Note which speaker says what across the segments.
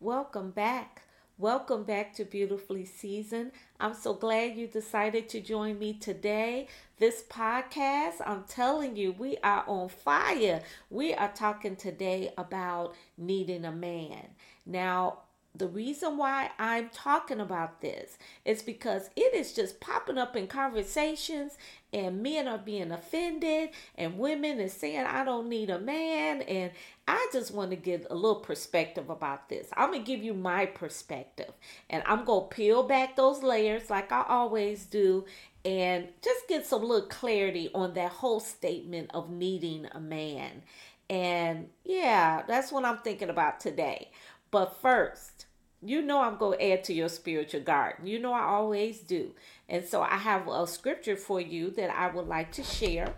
Speaker 1: Welcome back. Welcome back to Beautifully Seasoned. I'm so glad you decided to join me today. This podcast, I'm telling you, we are on fire. We are talking today about needing a man. Now, the reason why I'm talking about this is because it is just popping up in conversations and men are being offended and women is saying I don't need a man and I just want to give a little perspective about this. I'm going to give you my perspective and I'm going to peel back those layers like I always do and just get some little clarity on that whole statement of needing a man. And yeah, that's what I'm thinking about today. But first, you know I'm going to add to your spiritual garden. You know I always do. And so I have a scripture for you that I would like to share.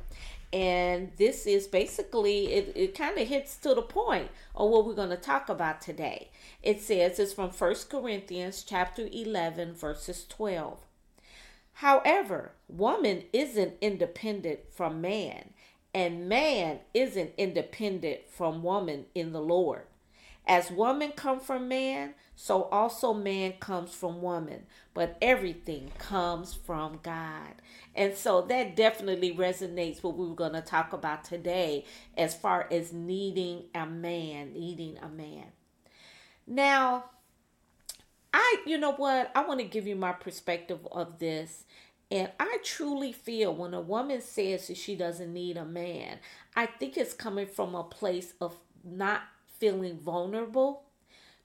Speaker 1: And this is basically, it, it kind of hits to the point of what we're going to talk about today. It says it's from First Corinthians chapter 11, verses 12. However, woman isn't independent from man, and man isn't independent from woman in the Lord. As woman come from man, so also man comes from woman, but everything comes from God. And so that definitely resonates what we were going to talk about today as far as needing a man, needing a man. Now, I, you know what? I want to give you my perspective of this. And I truly feel when a woman says that she doesn't need a man, I think it's coming from a place of not feeling vulnerable.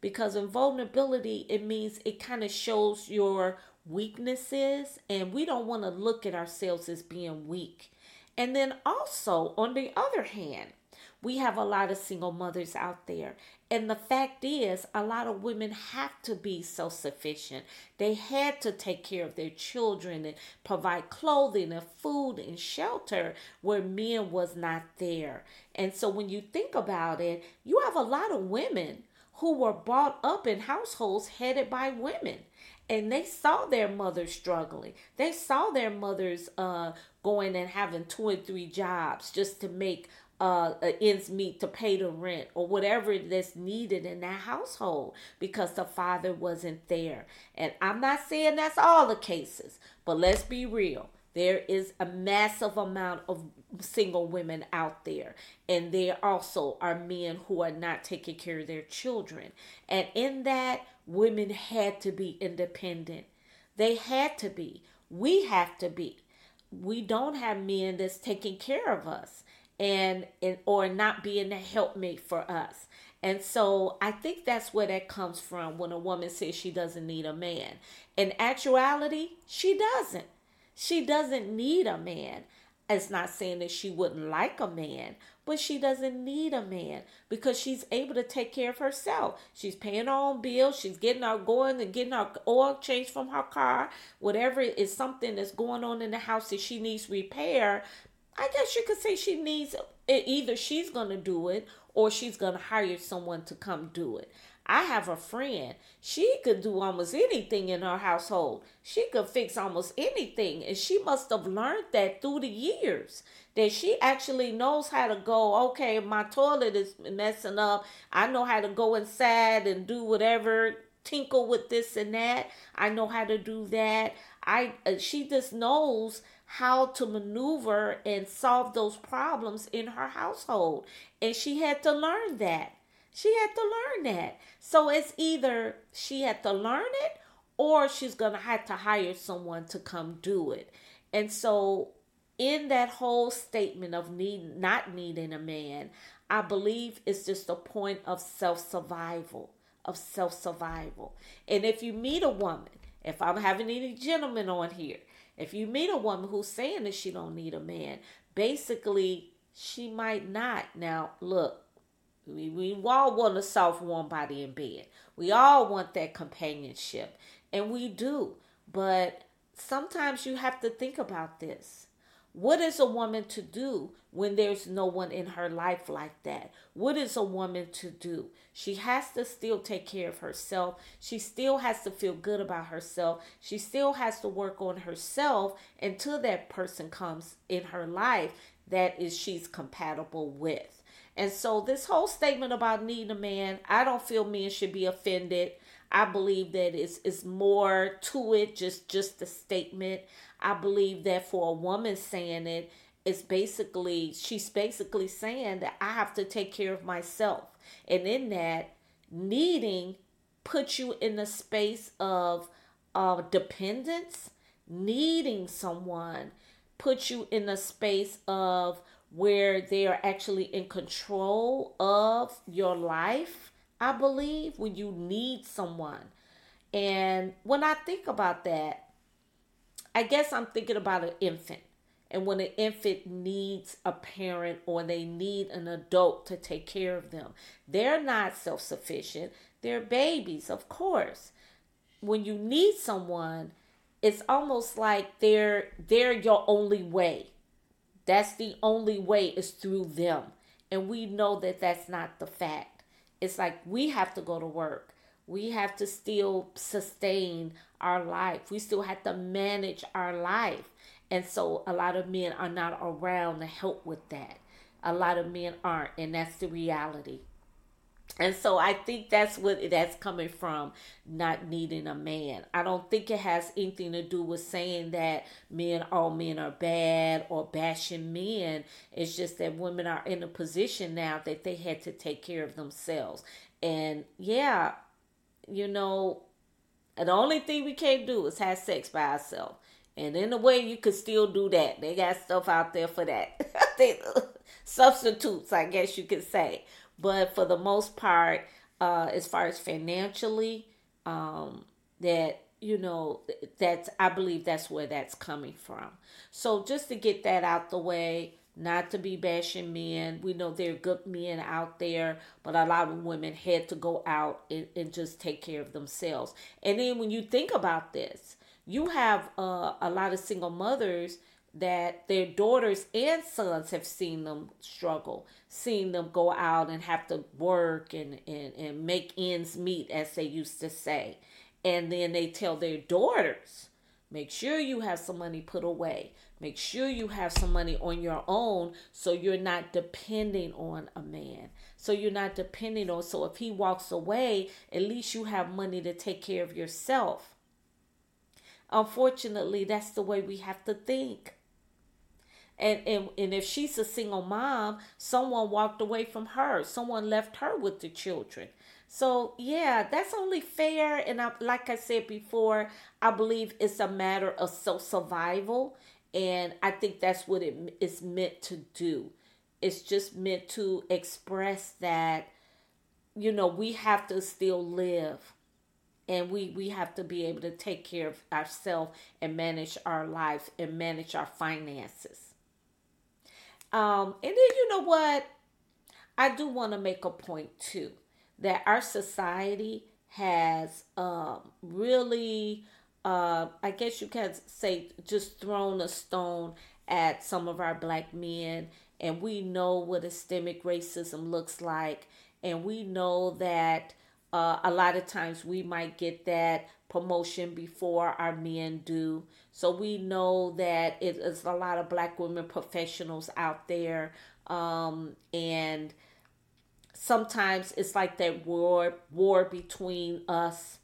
Speaker 1: Because in vulnerability it means it kind of shows your weaknesses and we don't want to look at ourselves as being weak. And then also on the other hand we have a lot of single mothers out there and the fact is a lot of women have to be self-sufficient. They had to take care of their children and provide clothing and food and shelter where men was not there. And so when you think about it you have a lot of women who were brought up in households headed by women. And they saw their mothers struggling. They saw their mothers uh, going and having two and three jobs just to make uh, ends meet to pay the rent or whatever that's needed in that household because the father wasn't there. And I'm not saying that's all the cases, but let's be real. There is a massive amount of single women out there, and there also are men who are not taking care of their children. And in that, women had to be independent. They had to be. We have to be. We don't have men that's taking care of us and, and or not being a helpmate for us. And so I think that's where that comes from when a woman says she doesn't need a man. In actuality, she doesn't. She doesn't need a man. It's not saying that she wouldn't like a man, but she doesn't need a man because she's able to take care of herself. She's paying her own bills. She's getting her going and getting her oil changed from her car. Whatever is something that's going on in the house that she needs repair, I guess you could say she needs either she's going to do it or she's going to hire someone to come do it. I have a friend. She could do almost anything in her household. She could fix almost anything. And she must have learned that through the years. That she actually knows how to go, okay, my toilet is messing up. I know how to go inside and do whatever, tinkle with this and that. I know how to do that. I uh, she just knows how to maneuver and solve those problems in her household. And she had to learn that. She had to learn that. So it's either she had to learn it or she's going to have to hire someone to come do it. And so in that whole statement of need not needing a man, I believe it's just a point of self-survival, of self-survival. And if you meet a woman, if I'm having any gentlemen on here, if you meet a woman who's saying that she don't need a man, basically she might not. Now, look, we, we all want a soft, warm body in bed. We all want that companionship, and we do. But sometimes you have to think about this. What is a woman to do when there's no one in her life like that? What is a woman to do? She has to still take care of herself. She still has to feel good about herself. She still has to work on herself until that person comes in her life that is she's compatible with. And so this whole statement about needing a man, I don't feel men should be offended. I believe that it's, it's more to it, just just the statement. I believe that for a woman saying it, it's basically she's basically saying that I have to take care of myself. And in that, needing puts you in a space of uh, dependence, needing someone puts you in a space of where they are actually in control of your life, I believe, when you need someone. And when I think about that, I guess I'm thinking about an infant. And when an infant needs a parent or they need an adult to take care of them, they're not self sufficient. They're babies, of course. When you need someone, it's almost like they're they're your only way. That's the only way is through them. And we know that that's not the fact. It's like we have to go to work. We have to still sustain our life. We still have to manage our life. And so a lot of men are not around to help with that. A lot of men aren't, and that's the reality. And so I think that's what that's coming from not needing a man. I don't think it has anything to do with saying that men all men are bad or bashing men. It's just that women are in a position now that they had to take care of themselves. And yeah, you know, the only thing we can't do is have sex by ourselves. And in a way, you could still do that. They got stuff out there for that. Substitutes, I guess you could say. But for the most part, uh, as far as financially, um, that you know that's I believe that's where that's coming from. So just to get that out the way, not to be bashing men. We know there are good men out there, but a lot of women had to go out and, and just take care of themselves. And then when you think about this, you have uh, a lot of single mothers that their daughters and sons have seen them struggle, seen them go out and have to work and, and, and make ends meet, as they used to say. And then they tell their daughters, make sure you have some money put away. Make sure you have some money on your own so you're not depending on a man. So you're not depending on, so if he walks away, at least you have money to take care of yourself. Unfortunately, that's the way we have to think. And, and and if she's a single mom, someone walked away from her. Someone left her with the children. So yeah, that's only fair. And I, like I said before, I believe it's a matter of self survival, and I think that's what it is meant to do. It's just meant to express that, you know, we have to still live and we we have to be able to take care of ourselves and manage our lives and manage our finances. Um and then you know what? I do want to make a point too that our society has um really uh i guess you can say just thrown a stone at some of our black men. And we know what systemic racism looks like. And we know that uh, a lot of times we might get that promotion before our men do. So we know that it is a lot of black women professionals out there. Um, and sometimes it's like that war war between us,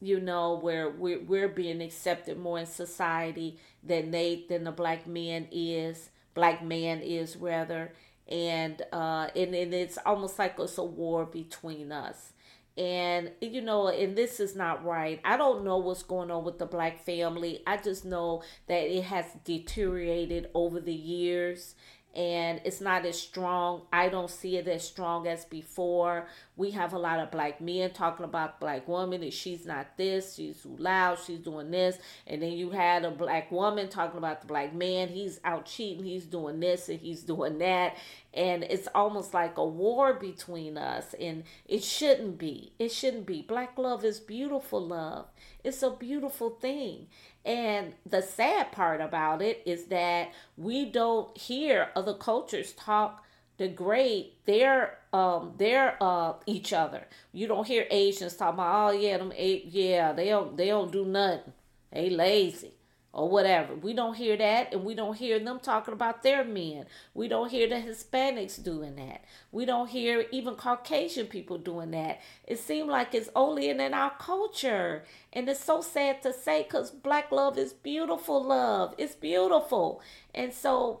Speaker 1: you know, where we're we're being accepted more in society than they than the black man is, black man is rather. And uh and, and it's almost like it's a war between us and you know and this is not right i don't know what's going on with the black family i just know that it has deteriorated over the years and it's not as strong. I don't see it as strong as before. We have a lot of black men talking about black woman and she's not this, she's too loud, she's doing this. And then you had a black woman talking about the black man, he's out cheating, he's doing this and he's doing that. And it's almost like a war between us. And it shouldn't be. It shouldn't be. Black love is beautiful love. It's a beautiful thing. And the sad part about it is that we don't hear other cultures talk degrade their um their uh each other. You don't hear Asians talking about oh yeah them yeah they don't they don't do nothing. They lazy. or whatever. We don't hear that, and we don't hear them talking about their men. We don't hear the Hispanics doing that. We don't hear even Caucasian people doing that. It seems like it's only in, in our culture. And it's so sad to say because black love is beautiful love. It's beautiful. And so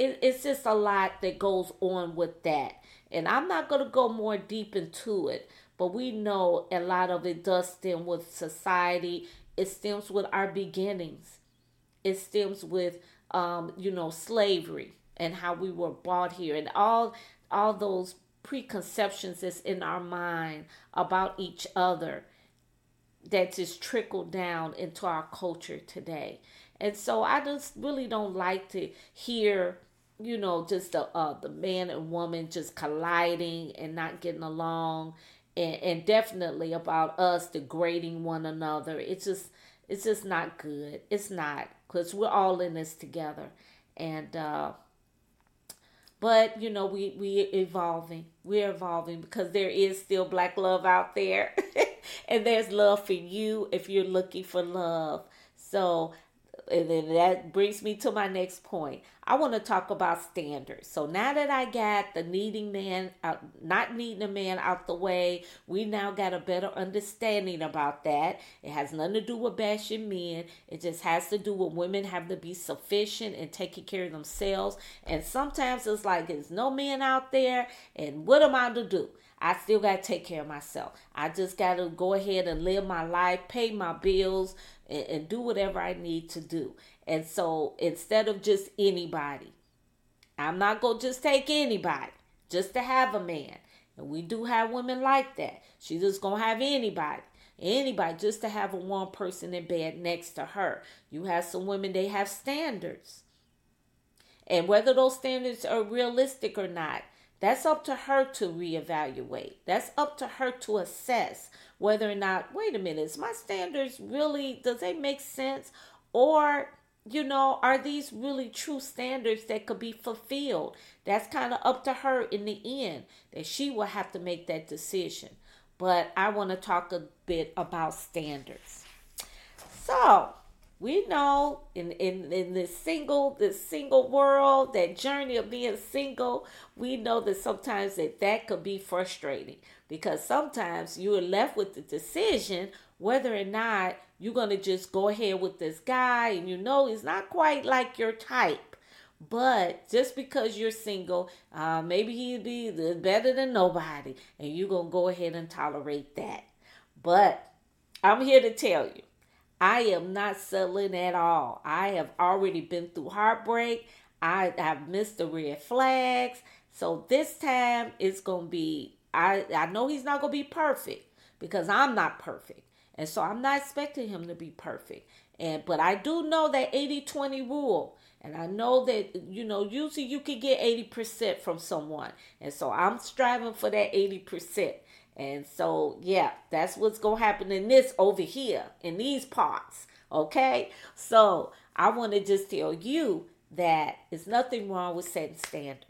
Speaker 1: it, it's just a lot that goes on with that. And I'm not going to go more deep into it, but we know a lot of it does stem with society. It stems with our beginnings. It stems with, um, you know, slavery and how we were brought here and all all those preconceptions that's in our mind about each other that just trickle down into our culture today. And so I just really don't like to hear you know, just the uh, the man and woman just colliding and not getting along, and, and definitely about us degrading one another. It's just it's just not good. It's not because we're all in this together, and uh, but you know we we evolving. We're evolving because there is still black love out there, and there's love for you if you're looking for love. So and then that brings me to my next point. I want to talk about standards. So now that I got the needing man not needing a man out the way, we now got a better understanding about that. It has nothing to do with bashing men. It just has to do with women having to be sufficient and taking care of themselves. And sometimes it's like there's no man out there, and what am I to do? I still got to take care of myself. I just got to go ahead and live my life, pay my bills, and, and do whatever I need to do. And so instead of just anybody, I'm not going to just take anybody just to have a man. And we do have women like that. She's just going to have anybody anybody just to have a one person in bed next to her. You have some women, they have standards. And whether those standards are realistic or not, that's up to her to reevaluate. That's up to her to assess whether or not, wait a minute, is my standards really, does they make sense? Or, you know, are these really true standards that could be fulfilled? That's kind of up to her in the end, that she will have to make that decision. But I want to talk a bit about standards. So, we know in, in, in this single this single world that journey of being single we know that sometimes that that could be frustrating. Because sometimes you're left with the decision whether or not you're going to just go ahead with this guy and you know he's not quite like your type. But just because you're single uh, maybe he'd be better than nobody and you're going to go ahead and tolerate that. But i'm here to tell you I am not settling at all. I have already been through heartbreak. I have missed the red flags. So this time it's going to be I I know he's not going to be perfect because I'm not perfect. And so I'm not expecting him to be perfect. And but I do know that 80-20 rule. And I know that you know usually you can get 80% from someone. And so I'm striving for that 80%. And so, yeah, that's what's going to happen in this over here, in these parts. Okay? So, I want to just tell you that there's nothing wrong with setting standards.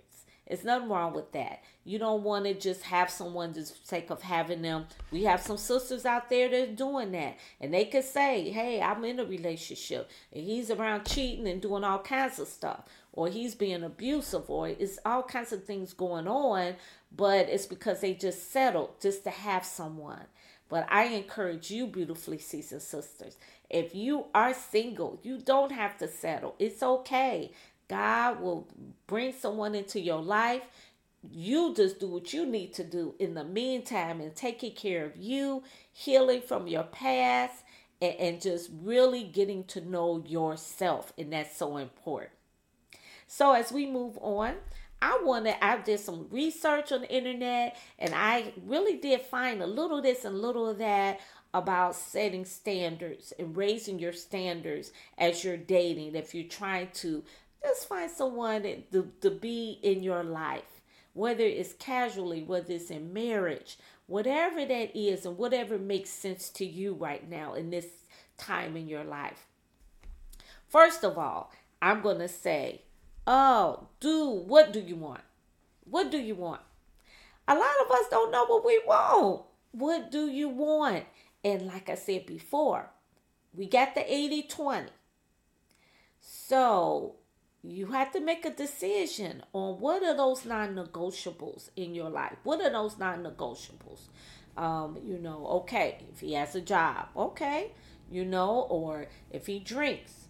Speaker 1: There's nothing wrong with that. You don't want to just have someone just sake of having them. We have some sisters out there that are doing that. And they could say, hey, I'm in a relationship. And he's around cheating and doing all kinds of stuff. Or he's being abusive. Or it's all kinds of things going on but it's because they just settled just to have someone. But I encourage you, beautifully seasoned sisters, if you are single, you don't have to settle. It's okay. God will bring someone into your life. You just do what you need to do in the meantime and taking care of you, healing from your past, and, and just really getting to know yourself. And that's so important. So, as we move on, I wanted, I did some research on the internet and I really did find a little of this and a little of that about setting standards and raising your standards as you're dating. If you're trying to just find someone to, to be in your life, whether it's casually, whether it's in marriage, whatever that is, and whatever makes sense to you right now in this time in your life. First of all, I'm going to say, Oh, do what do you want? What do you want? A lot of us don't know what we want. What do you want? And like I said before, we got the 80 20. So you have to make a decision on what are those non-negotiables in your life. What are those non-negotiables? Um, you know, okay, if he has a job, okay, you know, or if he drinks.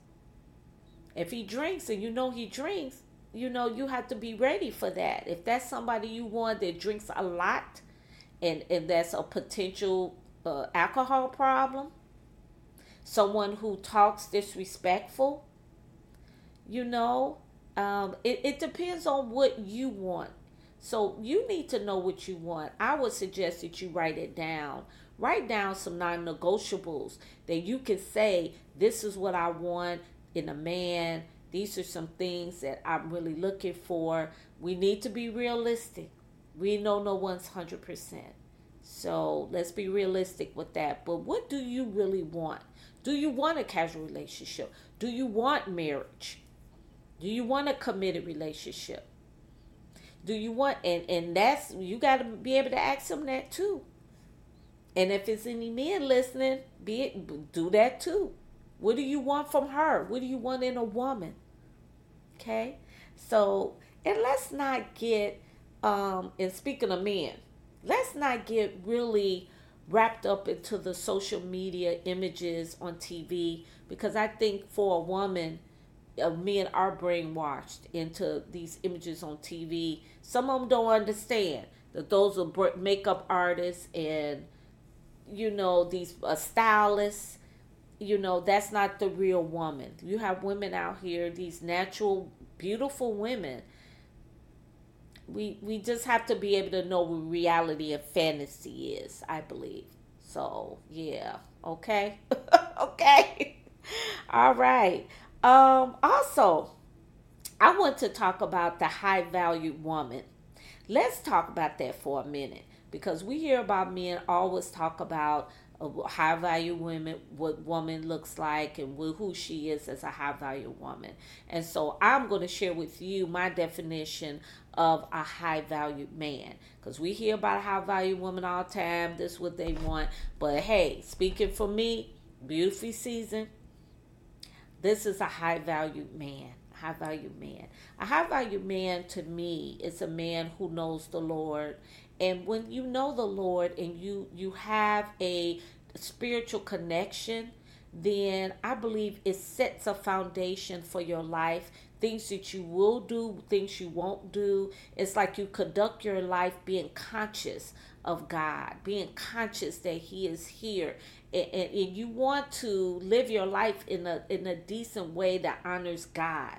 Speaker 1: If he drinks and you know he drinks, you know, you have to be ready for that. If that's somebody you want that drinks a lot and, and that's a potential uh, alcohol problem, someone who talks disrespectful, you know, um, it, it depends on what you want. So you need to know what you want. I would suggest that you write it down. Write down some non negotiables that you can say, This is what I want in a man these are some things that I'm really looking for. We need to be realistic. We know no one's 100%. So let's be realistic with that. But what do you really want? Do you want a casual relationship? Do you want marriage? Do you want a committed relationship? Do you want and and that's you got to be able to ask them that too. And if it's any men listening, be it, do that too. What do you want from her? What do you want in a woman? Okay? So, and let's not get, um, and speaking of men, let's not get really wrapped up into the social media images on TV because I think for a woman, uh, men are brainwashed into these images on TV. Some of them don't understand that those are makeup artists and you know these uh, stylists. You know that's not the real woman. You have women out here these natural beautiful women. We we just have to be able to know what reality and fantasy is i believe. So yeah. Okay? Okay? All right um also i want to talk about the high value woman. Let's talk about that for a minute because we hear about men always talk about a high value women what woman looks like and who she is as a high value woman. And so i'm going to share with you my definition of a high value man because we hear about a high value woman all the time. This is what they want. But hey speaking for me beautiful season this is a high value man high value man. A high value man to me is a man who knows the lord. And when you know the lord and you you have a spiritual connection then i believe it sets a foundation for your life things that you will do things you won't do. It's like you conduct your life being conscious of god being conscious that he is here. And, and, and you want to live your life in a in a decent way that honors god.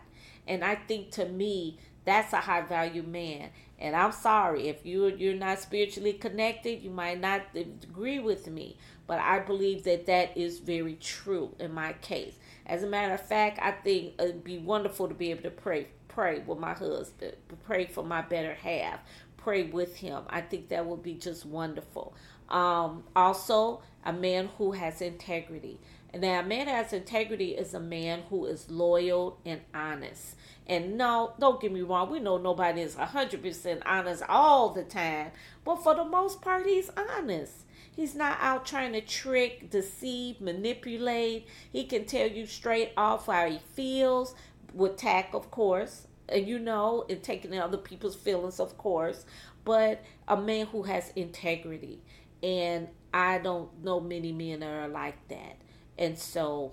Speaker 1: And i think to me that's a high value man. And I'm sorry if you you're not spiritually connected, you might not agree with me, but I believe that that is very true in my case. As a matter of fact, I think it'd be wonderful to be able to pray pray with my husband, pray for my better half, pray with him. I think that would be just wonderful. Um, also, a man who has integrity. And now, a man has integrity is a man who is loyal and honest. And no, don't get me wrong, we know nobody is 100% honest all the time, but for the most part, he's honest. He's not out trying to trick, deceive, manipulate. He can tell you straight off how he feels, with tact, of course, and you know, and taking other people's feelings, of course, but a man who has integrity. And I don't know many men that are like that. And so,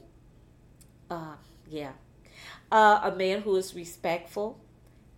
Speaker 1: uh, yeah. Uh, a man who is respectful,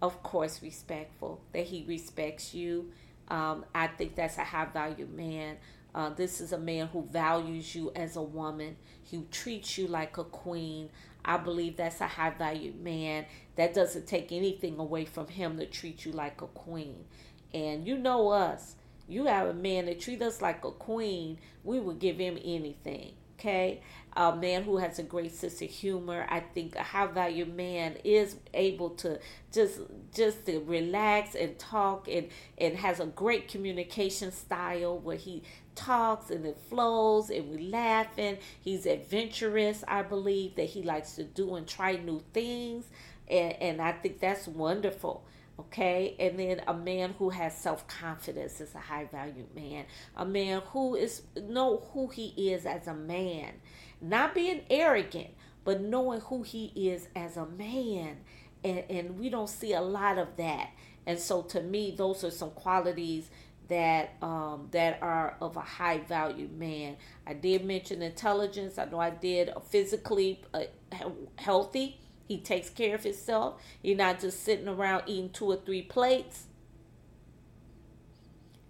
Speaker 1: of course, respectful, that he respects you. Um, I think that's a high value man. Uh, this is a man who values you as a woman, He treats you like a queen. I believe that's a high valued man. That doesn't take anything away from him to treat you like a queen. And you know us. You have a man that treat us like a queen, we would give him anything. Okay, a man who has a great sense of humor. I think a high value man is able to just just to relax and talk and and has a great communication style where he talks and it flows and we laughing. He's adventurous. I believe that he likes to do and try new things, and and I think that's wonderful. Okay, and then a man who has self confidence is a high value man. A man who is know who he is as a man, not being arrogant, but knowing who he is as a man. And, and we don't see a lot of that. And so to me, those are some qualities that um, that are of a high value man. I did mention intelligence. I know I did physically uh, healthy. He takes care of himself. He's not just sitting around eating two or three plates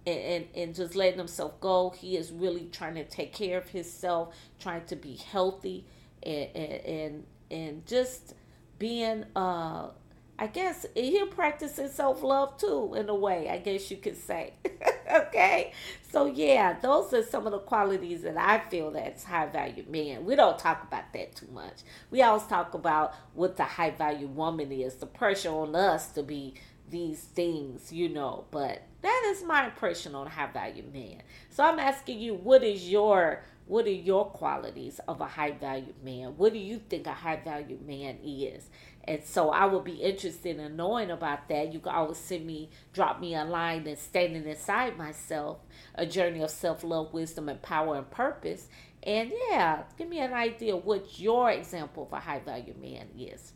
Speaker 1: and, and, and just letting himself go. He is really trying to take care of himself, trying to be healthy and and and, and just being uh I guess he'll practice self love too, in a way, I guess you could say. okay? So, yeah, those are some of the qualities that I feel that's high value man. We don't talk about that too much. We always talk about what the high value woman is, the pressure on us to be these things, you know. But that is my impression on high value man. So, I'm asking you, what is your what are your qualities of a high value man? What do you think a high value man is? And so I would be interested in knowing about that. You can always send me, drop me a line and standing inside myself, a journey of self love, wisdom, and power and purpose. And yeah, give me an idea what your example of a high value man is.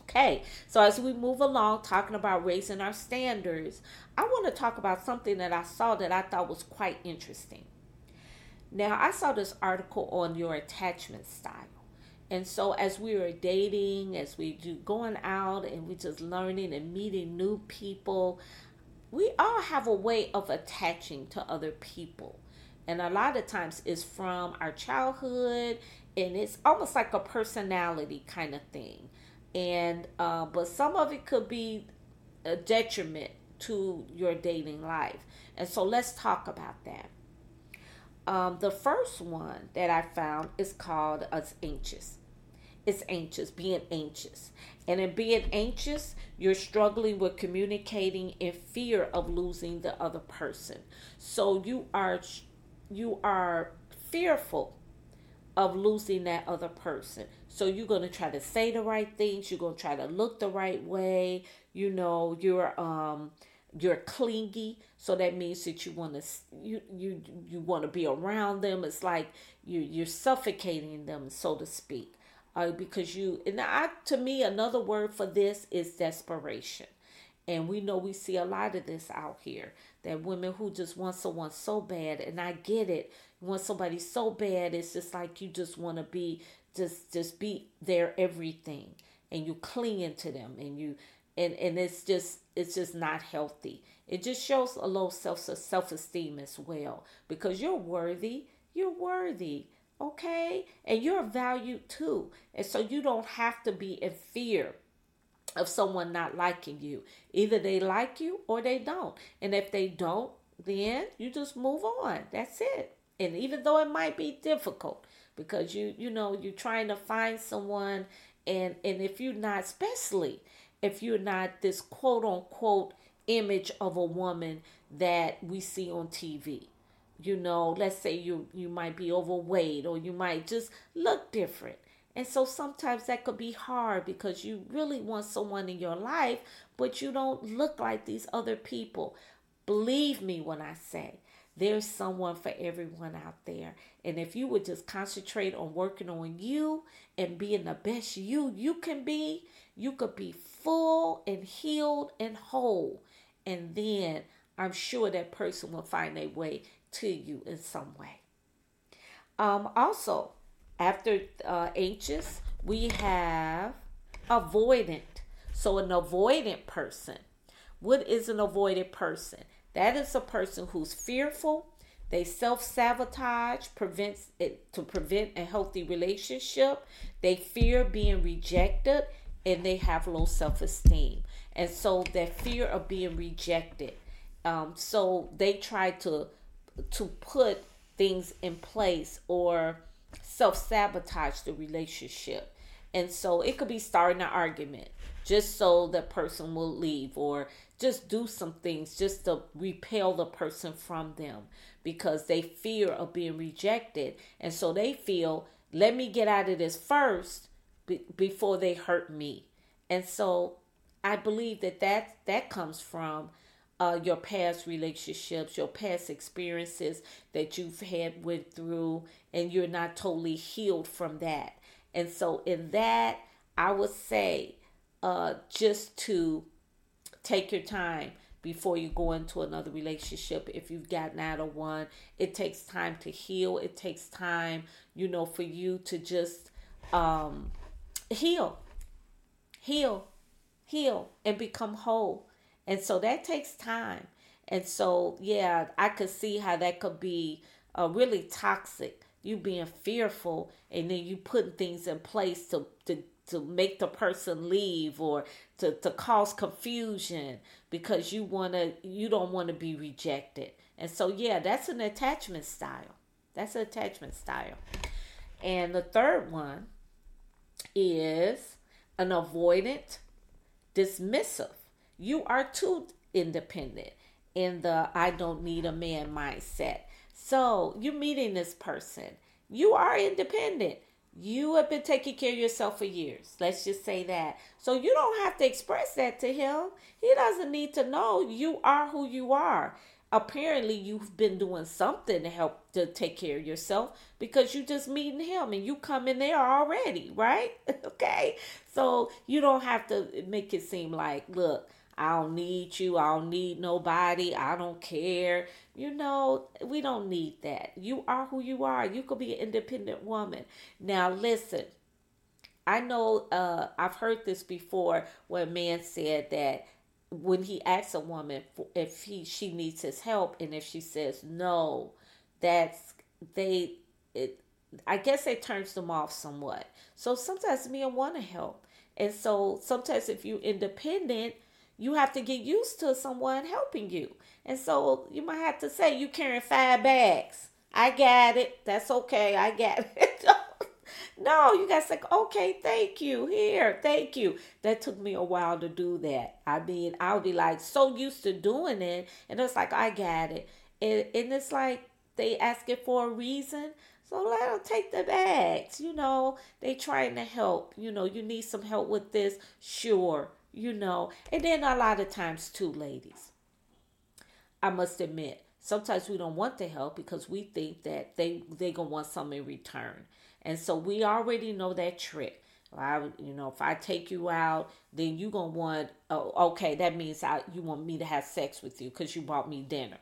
Speaker 1: Okay, so as we move along talking about raising our standards, I want to talk about something that I saw that I thought was quite interesting. Now, I saw this article on your attachment style. And so, as we were dating, as we do going out and we just learning and meeting new people, we all have a way of attaching to other people. And a lot of times it's from our childhood and it's almost like a personality kind of thing. And, uh, but some of it could be a detriment to your dating life. And so let's talk about that. Um, the first one that I found is called us anxious. It's anxious, being anxious. And in being anxious, you're struggling with communicating in fear of losing the other person. So you are you are fearful of losing that other person. So you're going to try to say the right things, you're going to try to look the right way, you know, you're um you're clingy so that means that you want to you you you want to be around them. It's like you you're suffocating them so to speak uh, because you and I, to me another word for this is desperation. And we know we see a lot of this out here that women who just want someone so bad and i get it you want somebody so bad it's just like you just want to be just just be their everything and you clinging to them and you and and it's just it's just not healthy. It just shows a low self self-esteem as well because you're worthy you're worthy okay? And you're valued too. And so you don't have to be in fear of someone not liking you. Either they like you or they don't. And if they don't then you just move on. That's it. And even though it might be difficult because you you know you're trying to find someone and and if you're not especially if you're not this quote unquote image of a woman that we see on TV. You know, let's say you you might be overweight or you might just look different. And so sometimes that could be hard because you really want someone in your life, but you don't look like these other people. Believe me when I say there's someone for everyone out there. And if you would just concentrate on working on you and being the best you you can be, you could be full and healed and whole. And then I'm sure that person will find their way to you in some way. Um, also, after uh, anxious, we have avoidant. So, an avoidant person. What is an avoidant person? That is a person who's fearful. They self sabotage prevents it to prevent a healthy relationship. They fear being rejected and they have low self esteem. And so that fear of being rejected. Um, so they try to to put things in place or self sabotage the relationship. And so it could be starting an argument just so the person will leave or just do some things just to repel the person from them because they fear of being rejected. And so they feel, let me get out of this first be- before they hurt me. And so I believe that that, that comes from uh, your past relationships, your past experiences that you've had went through, and you're not totally healed from that. And so, in that, I would say uh, just to take your time before you go into another relationship if you've gotten out of one it takes time to heal it takes time you know for you to just um heal heal heal and become whole. And so that takes time. And so yeah i could see how that could be uh, really toxic. You being fearful and then you putting things in place to to to make the person leave or to, to cause confusion because you want to you don't want to be rejected. And so yeah that's an attachment style. That's an attachment style. And the third one is an avoidant dismissive you are too independent in the i don't need a man mindset so you're meeting this person you are independent you have been taking care of yourself for years. Let's just say that. So you don't have to express that to him. He doesn't need to know you are who you are. Apparently, you've been doing something to help to take care of yourself because you just meeting him and you come in there already, right? okay. So you don't have to make it seem like, look, I don't need you. I don't need nobody. I don't care. You know, we don't need that. You are who you are. You could be an independent woman. Now, listen. I know uh, I've heard this before where a man said that when he asks a woman if he she needs his help and if she says no, that's they it I guess it turns them off somewhat. So sometimes men want to help. And so sometimes if you're independent, you have to get used to someone helping you. And so you might have to say, You carrying five bags. I got it. That's okay. I got it. No, you to say, Okay, thank you. Here, thank you. That took me a while to do that. I mean, I'll be like so used to doing it. And it's like, I got it. And, and it's like they ask it for a reason. So let them take the bags. You know, they trying to help. You know, you need some help with this. Sure you know. And then a lot of times, too, ladies, I must admit, sometimes we don't want the help because we think that they they gonna want something in return, and so we already know that trick. I, you know, if I take you out, then you gonna want. Oh, okay, that means I you want me to have sex with you because you bought me dinner,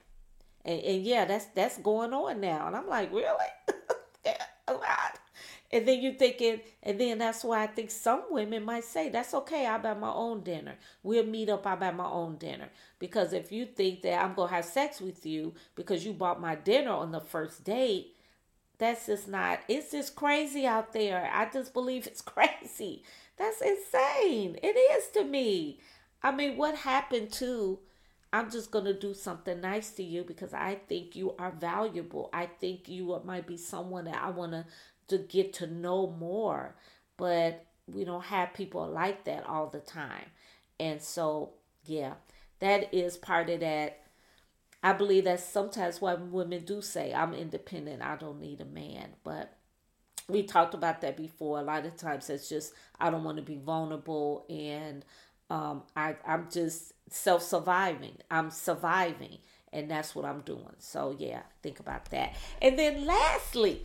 Speaker 1: and, and yeah, that's that's going on now, and I'm like, really? a lot. And then you're thinking, and then that's why I think some women might say, that's okay, I'll buy my own dinner. We'll meet up, I'll buy my own dinner. Because if you think that I'm going to have sex with you because you bought my dinner on the first date, that's just not, it's just crazy out there. I just believe it's crazy. That's insane. It is to me. I mean, what happened to, I'm just going to do something nice to you because I think you are valuable. I think you might be someone that I want to to get to know more, but we don't have people like that all the time. And so, yeah, that is part of that. I believe that's sometimes why women do say, I'm independent, I don't need a man. But we talked about that before. A lot of times it's just, I don't want to be vulnerable and um, I, I'm just self surviving. I'm surviving. And that's what I'm doing. So, yeah, think about that. And then, lastly,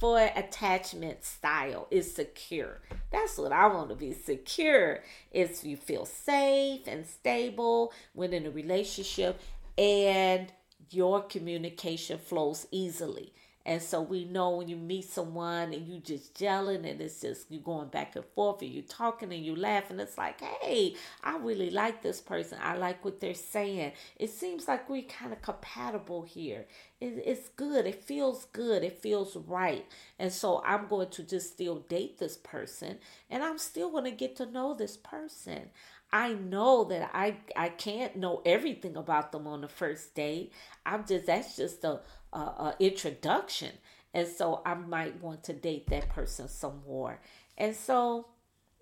Speaker 1: for attachment style is secure. That's what I want to be. Secure is you feel safe and stable when in a relationship and your communication flows easily. And so we know when you meet someone and you just gelling and it's just you going back and forth and you talking and you laughing. It's like, hey, I really like this person. I like what they're saying. It seems like we kind of compatible here. It, it's good. It feels good. It feels right. And so I'm going to just still date this person and I'm still going to get to know this person. I know that I I can't know everything about them on the first date. I'm just that's just a uh, uh, introduction. And so I might want to date that person some more. And so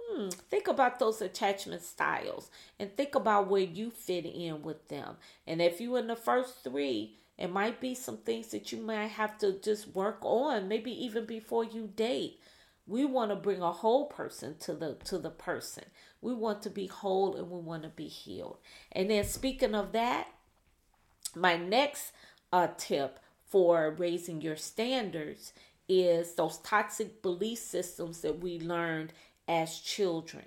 Speaker 1: hmm, think about those attachment styles and think about where you fit in with them. And if you're in the first three, it might be some things that you might have to just work on, maybe even before you date. We want to bring a whole person to the to the person. We want to be whole and we want to be healed. And then speaking of that, my next uh, tip for raising your standards is those toxic belief systems that we learned as children.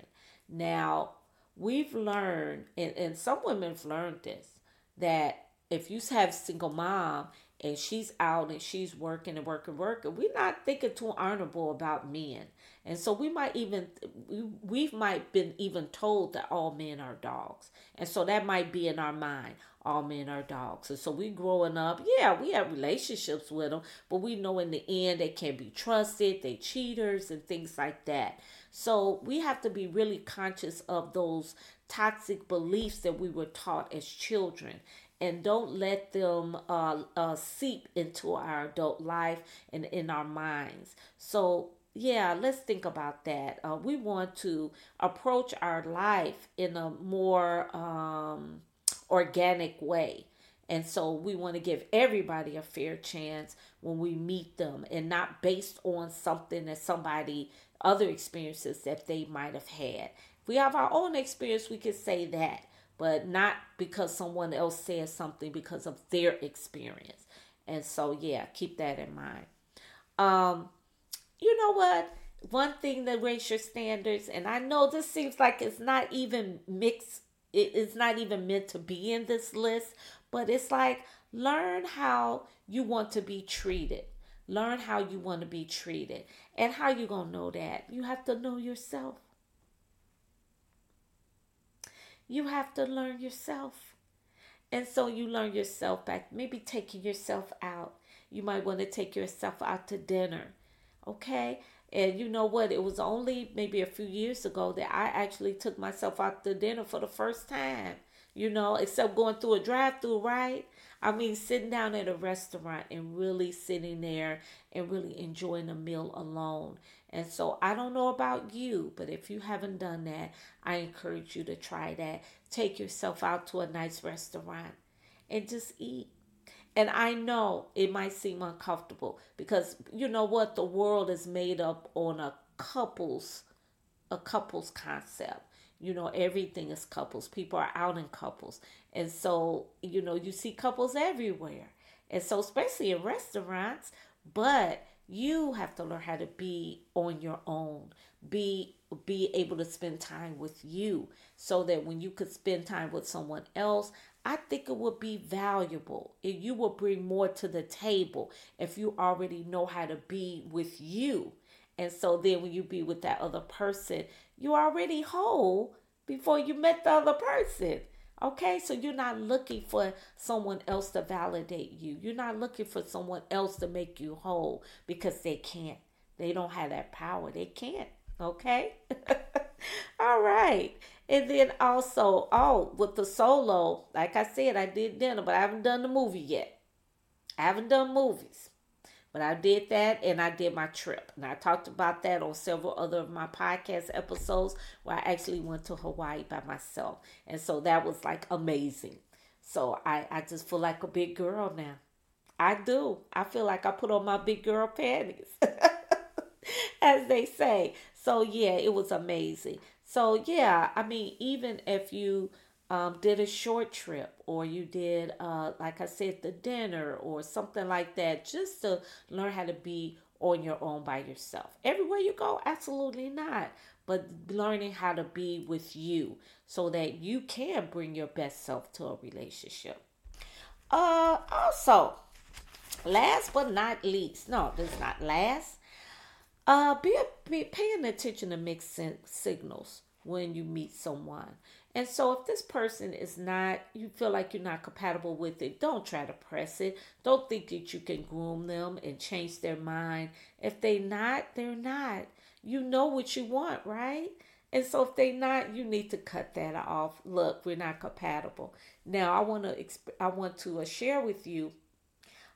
Speaker 1: Now, we've learned, and, and some women have learned this, that if you have single mom and she's out and she's working and working, working, we're not thinking too honorable about men. And so we might even we, might been even told that all men are dogs. And so that might be in our mind. All men are dogs. And so we growing up, yeah, we have relationships with them, but we know in the end they can't be trusted, they cheaters and things like that. So we have to be really conscious of those toxic beliefs that we were taught as children and don't let them uh, uh, seep into our adult life and in our minds. So yeah, let's think about that. Uh, we want to approach our life in a more um, organic way. And so we want to give everybody a fair chance when we meet them and not based on something that somebody, other experiences that they might have had. If we have our own experience, we can say that, but not because someone else says something because of their experience. And so, yeah, keep that in mind. Um, you know what? One thing that raise your standards, and I know this seems like it's not even mixed, it's not even meant to be in this list, but it's like learn how you want to be treated. Learn how you want to be treated. And how you going to know that? You have to know yourself. You have to learn yourself. And so you learn yourself back, maybe taking yourself out. You might want to take yourself out to dinner Okay. And you know what? It was only maybe a few years ago that I actually took myself out to dinner for the first time. You know, except going through a drive through, right? I mean, sitting down at a restaurant and really sitting there and really enjoying a meal alone. And so I don't know about you, but if you haven't done that, I encourage you to try that. Take yourself out to a nice restaurant and just eat. And I know it might seem uncomfortable because you know what the world is made up on a couples a couples concept. You know, everything is couples. People are out in couples. And so, you know, you see couples everywhere. And so especially in restaurants, but you have to learn how to be on your own. Be be able to spend time with you so that when you could spend time with someone else, I think it would be valuable if you will bring more to the table if you already know how to be with you. And so then when you be with that other person, you are already whole before you met the other person. Okay, so you're not looking for someone else to validate you. You're not looking for someone else to make you whole because they can't. They don't have that power. They can't. Okay? All right. And then also, oh, with the solo, like I said, I did dinner, but I haven't done the movie yet. I haven't done movies. But I did that and I did my trip. And I talked about that on several other of my podcast episodes where I actually went to Hawaii by myself. And so that was like amazing. So I, I just feel like a big girl now. I do. I feel like I put on my big girl panties, as they say. So yeah, it was amazing. So yeah, I mean, even if you um, did a short trip or you did, uh, like I said, the dinner or something like that, just to learn how to be on your own by yourself. Everywhere you go, absolutely not. But learning how to be with you so that you can bring your best self to a relationship. Uh, also, last but not least, no, this is not last. Uh, be, be paying attention to mixed signals when you meet someone. And so if this person is not, you feel like you're not compatible with it, don't try to press it. Don't think that you can groom them and change their mind. If they not, they're not. You know what you want, right? And so if they not, you need to cut that off. Look, we're not compatible. Now I want to exp- I want to uh, share with you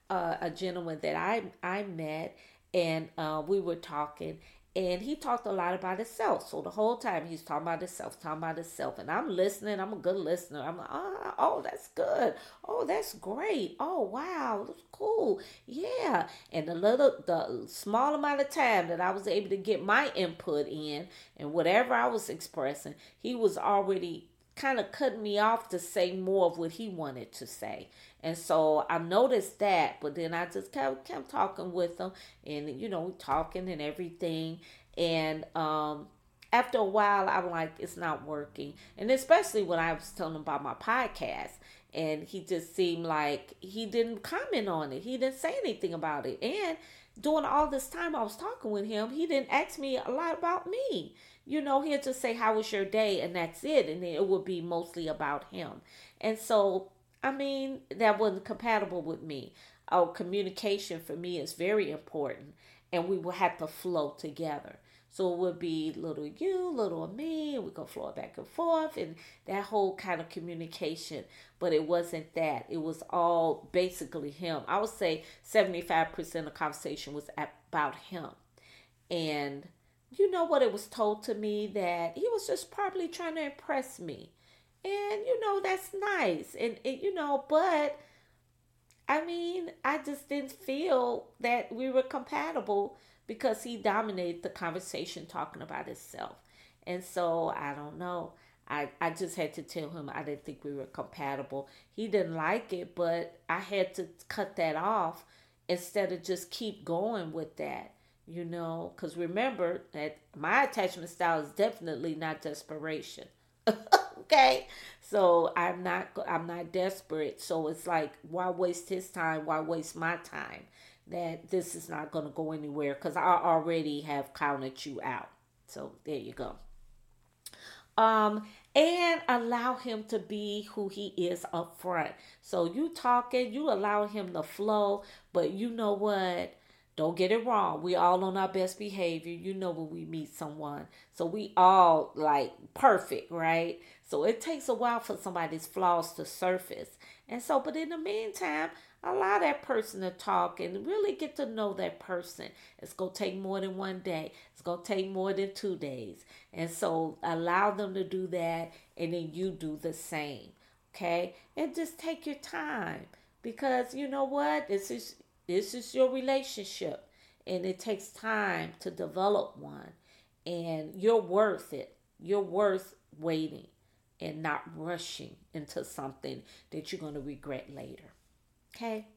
Speaker 1: uh, a gentleman that I I met and uh, we were talking and he talked a lot about himself. So the whole time he's talking about himself, talking about himself, and I'm listening. I'm a good listener. I'm like, oh, oh, that's good. Oh, that's great. Oh, wow, that's cool. Yeah. And the little, the small amount of time that I was able to get my input in, and whatever I was expressing, he was already kind of cut me off to say more of what he wanted to say. And so I noticed that, but then I just kept, kept talking with him and, you know, talking and everything. And um, after a while, I'm like, it's not working. And especially when I was telling him about my podcast, and he just seemed like he didn't comment on it, he didn't say anything about it. And during all this time I was talking with him, he didn't ask me a lot about me. You know, he'll just say, How was your day? And that's it. And it would be mostly about him. And so, I mean, that wasn't compatible with me. Our communication for me is very important, and we will have to flow together. So it would be little you, little me, we go flow back and forth, and that whole kind of communication. But it wasn't that. It was all basically him. I would say 75% of conversation was about him. And you know what it was told to me that he was just probably trying to impress me. And you know that's nice. And, and you know but i mean i just didn't feel that we were compatible because he dominated the conversation talking about himself. And so i don't know. I, I just had to tell him I didn't think we were compatible. He didn't like it, but I had to cut that off instead of just keep going with that you know, because remember that my attachment style is definitely not desperation. okay, so I'm not I'm not desperate. So it's like why waste his time? Why waste my time? That this is not going to go anywhere because I already have counted you out. So there you go. Um, and allow him to be who he is up front. So you talking, you allow him to flow, but you know what? Don't get it wrong. We all on our best behavior. You know when we meet someone. So we all like perfect, right? So it takes a while for somebody's flaws to surface. And so, but in the meantime, allow that person to talk and really get to know that person. It's going to take more than one day, it's going to take more than two days. And so, allow them to do that, and then you do the same. Okay? And just take your time because you know what? This is this is your relationship, and it takes time to develop one. And you're worth it. You're worth waiting and not rushing into something that you're going to regret later. Okay?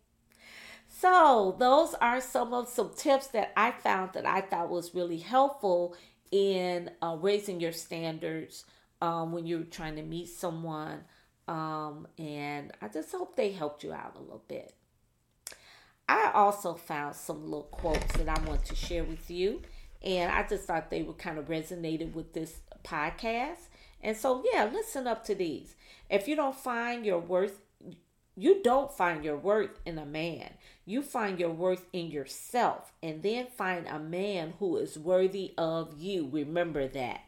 Speaker 1: So, those are some of some tips that I found that I thought was really helpful in uh, raising your standards um, when you're trying to meet someone. Um, and I just hope they helped you out a little bit. I also found some little quotes that I want to share with you. And I just thought they were kind of resonated with this podcast. And so, yeah, listen up to these. If you don't find your worth, you don't find your worth in a man. You find your worth in yourself. And then find a man who is worthy of you. Remember that.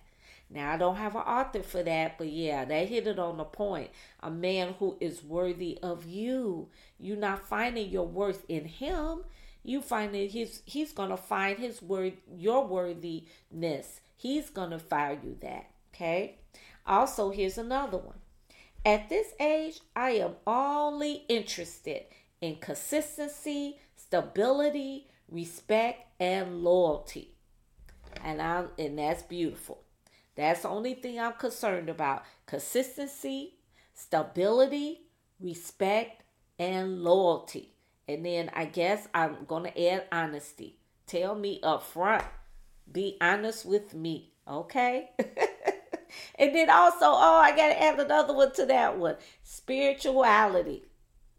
Speaker 1: Now, I don't have an author for that, but yeah, they hit it on the point. A man who is worthy of you. You're not finding your worth in him. You find that he's he's gonna find his word your worthiness. He's gonna you that. Okay. Also, here's another one. At this age, I am only interested in consistency, stability, respect, and loyalty. And I and that's beautiful. That's the only thing I'm concerned about. Consistency, stability, respect, and loyalty. And then I guess I'm going to add honesty. Tell me up front. Be honest with me. Okay? and then also, oh, I got to add another one to that one spirituality.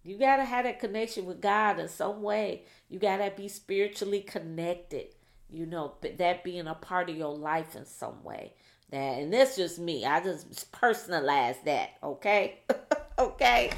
Speaker 1: You got to have that connection with God in some way. You got to be spiritually connected. You know, that being a part of your life in some way that. And that's just me. I just personalize that okay? Okay?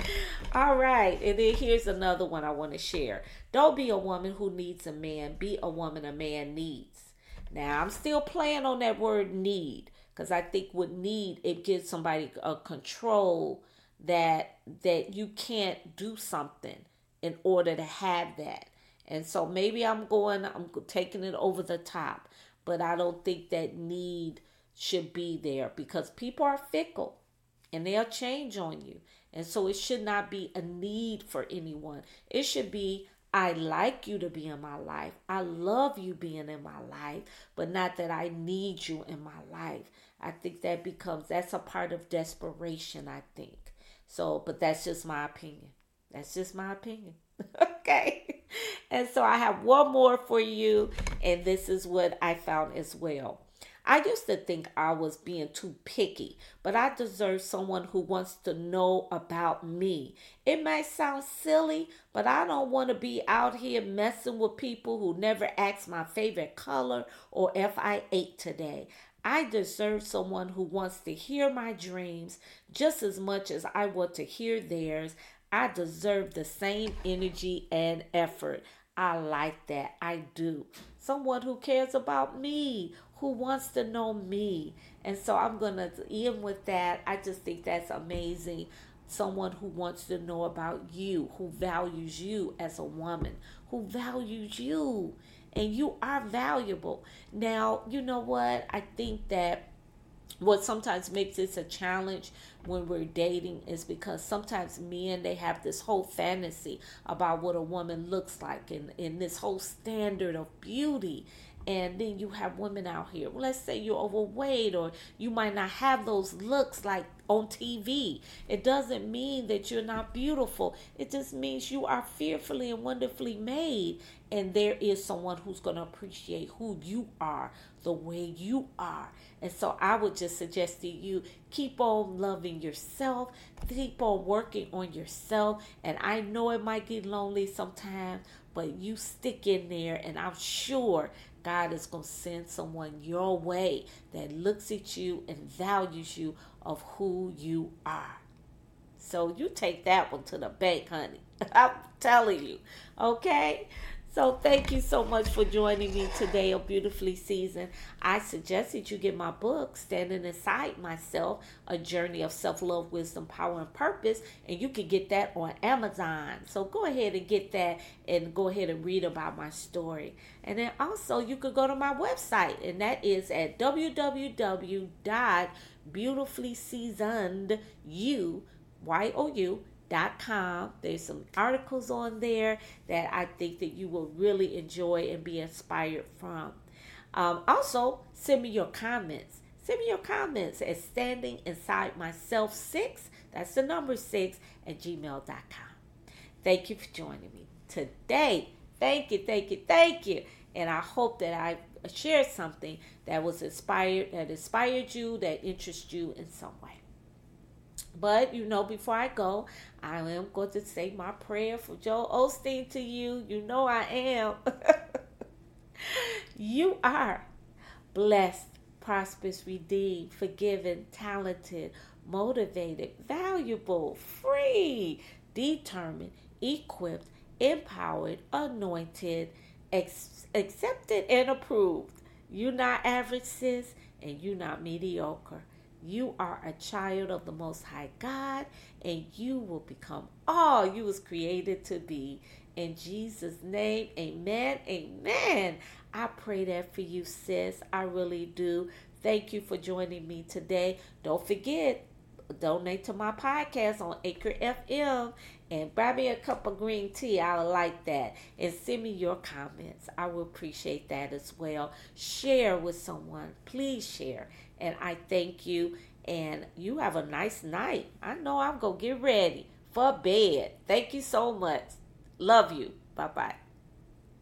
Speaker 1: All right. And then here's another one i want to share. Don't be a woman who needs a man. Be a woman a man needs. Now i'm still playing on that word need because i think with need it gives somebody a control that that you can't do something in order to have that. And so maybe i'm going i'm taking it over the top but i don't think that need should be there because people are fickle and they'll change on you. And so it should not be a need for anyone. It should be I like you to be in my life. I love you being in my life, but not that I need you in my life. I think that becomes that's a part of desperation, I think. So, but that's just my opinion. That's just my opinion. okay. And so I have one more for you, and this is what I found as well. I used to think I was being too picky, but I deserve someone who wants to know about me. It may sound silly, but I don't want to be out here messing with people who never ask my favorite color or if I ate today. I deserve someone who wants to hear my dreams just as much as I want to hear theirs. I deserve the same energy and effort. I like that. I do. Someone who cares about me, who wants to know me. And so I'm going to end with that. I just think that's amazing. Someone who wants to know about you, who values you as a woman, who values you and you are valuable. Now, you know what? I think that what sometimes makes this a challenge when we're dating is because sometimes men they have this whole fantasy about what a woman looks like and, and this whole standard of beauty and then you have women out here let's say you're overweight or you might not have those looks like on TV. It doesn't mean that you're not beautiful. It just means you are fearfully and wonderfully made. And there is someone who's going to appreciate who you are, the way you are. And so I would just suggest to you keep on loving yourself, keep on working on yourself. And I know it might get lonely sometimes, but you stick in there, and I'm sure God is going to send someone your way that looks at you and values you of who you are. So you take that one to the bank, honey. I'm telling you. Okay? So thank you so much for joining me today on Beautifully Seasoned. I suggest that you get my book, Standing Inside Myself, A Journey of Self-Love, Wisdom, Power, and Purpose. And you can get that on Amazon. So go ahead and get that and go ahead and read about my story. And then also you could go to my website, and that is at www.beautifullyseasoned.you, dot com. There's some articles on there that I think that you will really enjoy and be inspired from. Um, also, send me your comments. Send me your comments at standing inside myself six. That's the number six at gmail.com. Thank you for joining me today. Thank you, thank you, thank you. And I hope that I shared something that was inspired, that inspired you, that interests you in some way. But you know, before I go, I am going to say my prayer for Joel Osteen to you. You know I am. you are blessed, prosperous, redeemed, forgiven, talented, motivated, valuable, free, determined, equipped, empowered, anointed, ex- accepted, and approved. You're not average, sis, and you're not mediocre. You are a child of the Most High God, and you will become all you was created to be. In Jesus' name, amen. Amen. I pray that for you, sis. I really do. Thank you for joining me today. Don't forget, donate to my podcast on Anchor FM and grab me a cup of green tea. I would like that. And send me your comments. I will appreciate that as well. Share with someone. Please share. And I thank you. And you have a nice night. I know I'm going to get ready for bed. Thank you so much. Love you. Bye bye.